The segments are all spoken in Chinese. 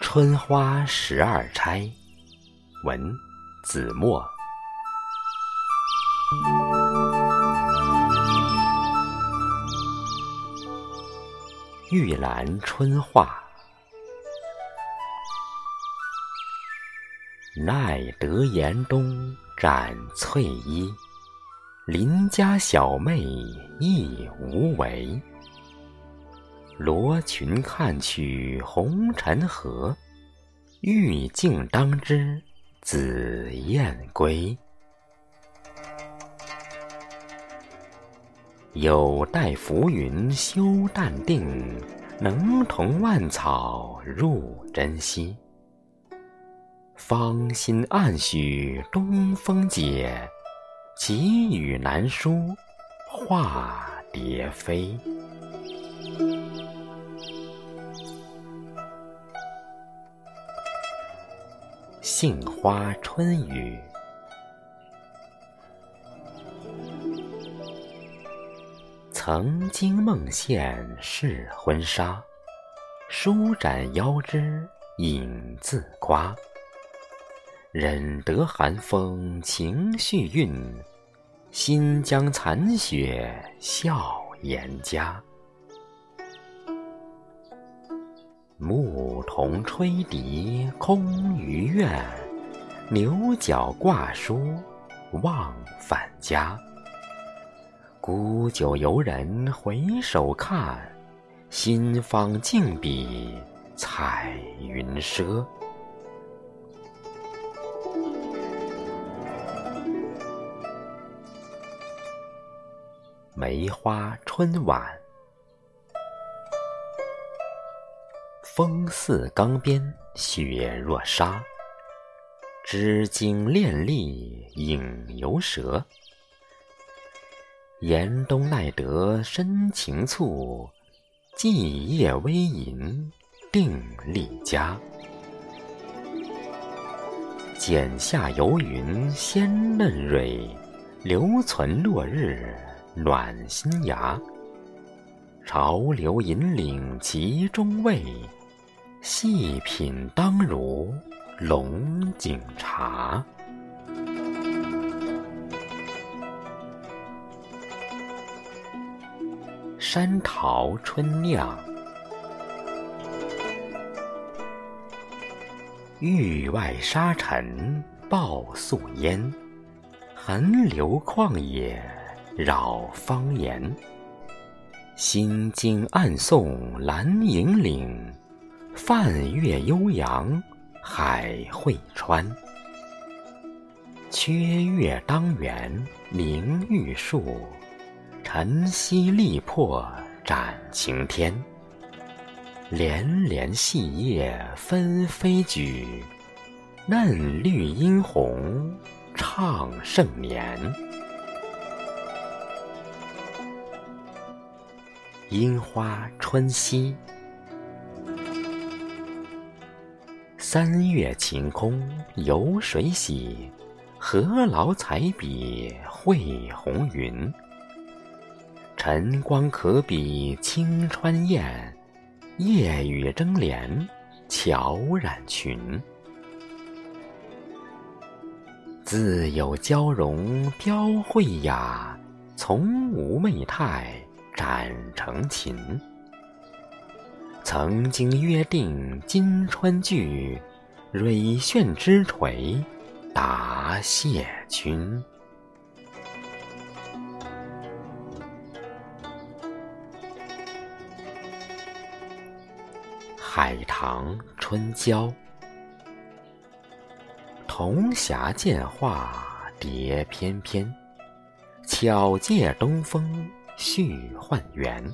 春花十二钗，文子墨。玉兰春画，奈得严冬展翠衣，邻家小妹亦无为。罗裙看取红尘河，玉镜当知紫燕归。有待浮云休淡定，能同万草入真心。芳心暗许东风解，急雨难书化蝶飞。杏花春雨。曾经梦现试婚纱，舒展腰肢影自夸。忍得寒风情绪韵，新疆残雪笑颜家。牧童吹笛空余怨，牛角挂书望返家。沽酒游人回首看，新芳静比彩云赊。梅花春晚，风似钢鞭，雪若沙，织经练丽影犹蛇。严冬耐得深情促，寂夜微吟定力佳。剪下游云鲜嫩蕊，留存落日暖心芽。潮流引领其中味，细品当如龙井茶。山桃春酿，域外沙尘抱素烟，寒流旷野扰芳颜。心经暗送蓝盈岭，泛月悠扬海会川。缺月当圆明玉树。晨曦力破展晴天，连连细叶纷飞举，嫩绿殷红唱盛年。樱花春熙，三月晴空有水洗，何劳彩笔绘红云。晨光可比青川艳，夜雨争帘巧染裙。自有娇容标慧雅，从无媚态展成琴。曾经约定今春聚，蕊炫枝垂答谢君。海棠春娇，铜匣见画蝶翩翩，巧借东风续幻缘。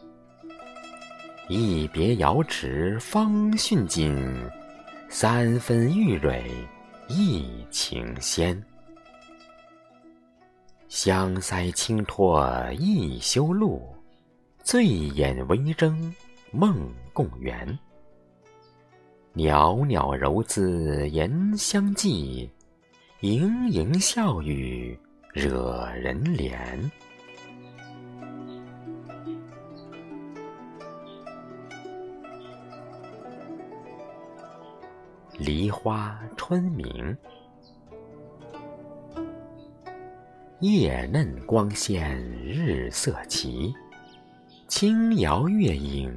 一别瑶池芳讯尽，三分玉蕊一情鲜。香腮轻托一羞露，醉眼微睁梦共圆。袅袅柔姿言相寄，盈盈笑语惹人怜。梨花春明。叶嫩光鲜日色齐，轻摇月影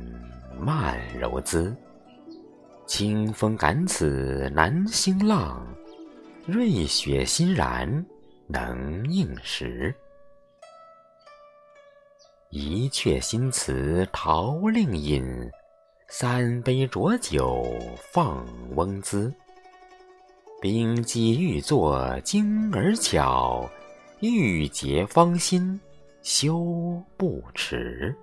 慢柔姿。清风感此南星浪，瑞雪欣然能应时。一阙新词陶令饮，三杯浊酒放翁姿。冰肌玉作精而巧，玉洁芳心休不迟。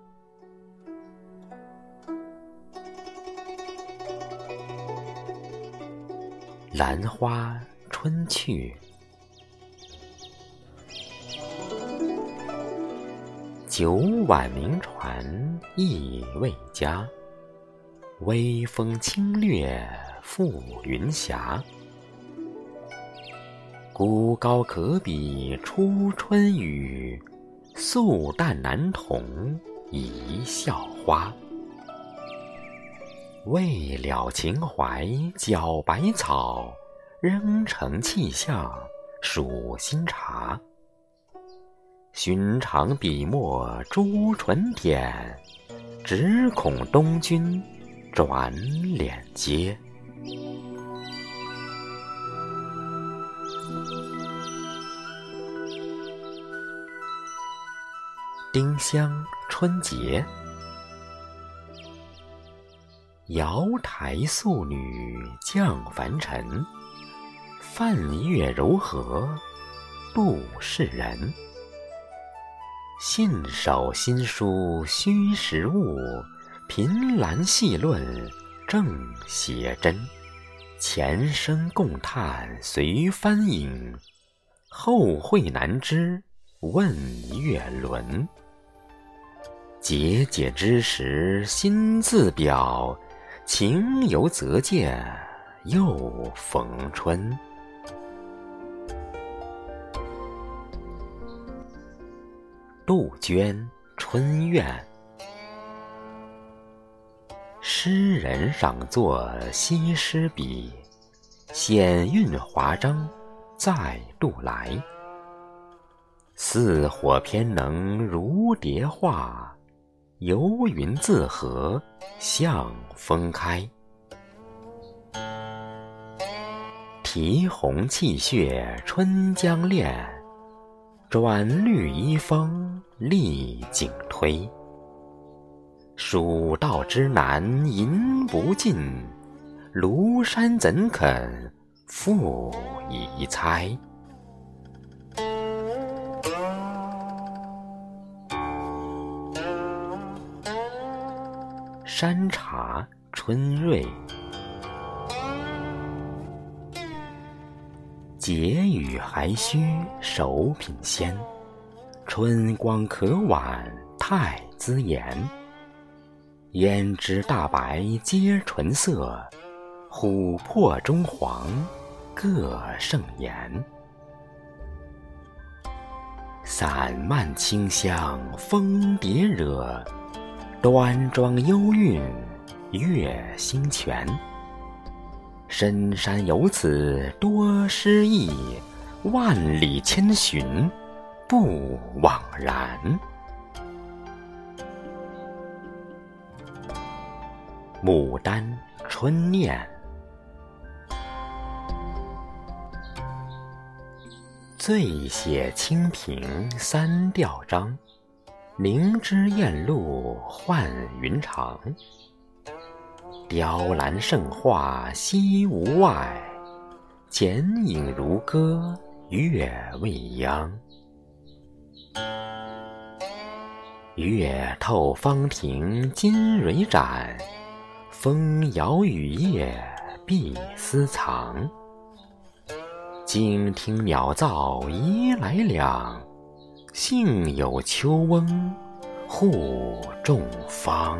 兰花春去，酒晚鸣船意未佳。微风轻掠覆云霞，孤高可比初春雨，素淡难同一笑花。未了情怀搅百草，仍成气象数新茶。寻常笔墨朱唇点，只恐东君转脸接。丁香春节。瑶台素女降凡尘，泛月柔和不是人。信手新书虚实物，凭栏细论正邪真。前生共叹随帆影，后会难知问月轮。节节之时心自表。情犹则见又逢春。杜鹃《春怨》，诗人赏作西施笔，险韵华章再度来。似火偏能如蝶化。游云自合，向风开。啼红泣血春江恋，转绿衣风丽景推。蜀道之难吟不尽，庐山怎肯复一猜？山茶春瑞，解语还需手品鲜，春光可挽太滋颜。胭脂大白皆纯色，琥珀中黄各胜颜。散漫清香蜂蝶惹。端庄幽韵月星泉，深山有此多诗意，万里千寻不枉然。牡丹春念，醉写清平三吊章。明知燕路换云长，雕栏胜画西吴外，剪影如歌月未央。月透芳庭金蕊展，风摇雨夜碧丝藏。静听鸟噪移来两。幸有秋翁护众芳。